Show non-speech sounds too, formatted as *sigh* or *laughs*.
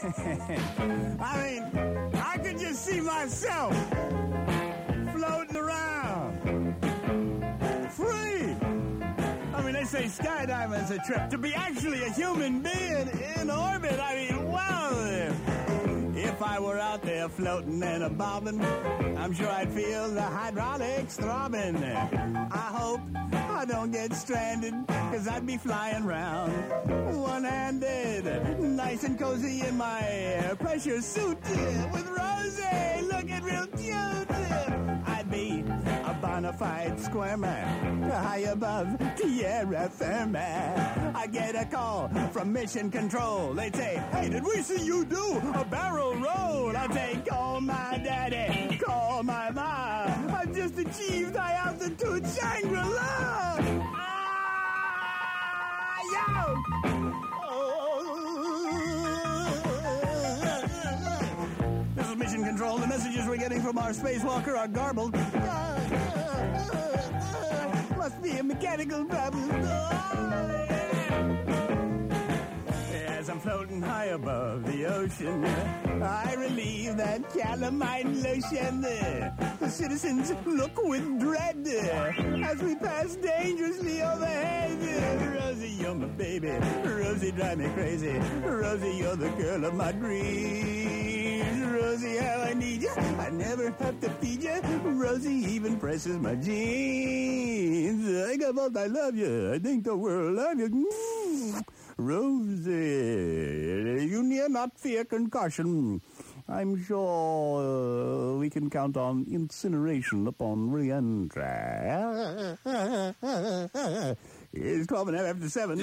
*laughs* I mean, I could just see myself floating around. Free. I mean, they say skydiving's a trip. To be actually a human being in orbit, I mean, wow. If I were out there floating and a bobbing, I'm sure I'd feel the hydraulics throbbing. I hope I don't get stranded, cause I'd be flying round one-handed, nice and cozy in my pressure suit with Rosie looking real cute. I'd be a bona fide squirmer, high above Tierra Firma. I get a call from Mission Control. They'd say, hey, did we see you do a barrel roll? I'd say, call my daddy, call my mom. I've just achieved high altitude Shangri-La. Ah, yo! Control. The messages we're getting from our spacewalker are garbled. Must be a mechanical problem. As I'm floating high above the ocean, I relieve that calamine lotion. The citizens look with dread as we pass dangerously overhead. Rosie, you're my baby. Rosie, drive me crazy. Rosie, you're the girl of my dreams. Rosie, how I need you. I never have to feed you. Rosie even presses my jeans. I got what I love you. I think the world love you. Mm. Rosie, you need not fear concussion. I'm sure uh, we can count on incineration upon re-entry. it's 12 and a half after 7.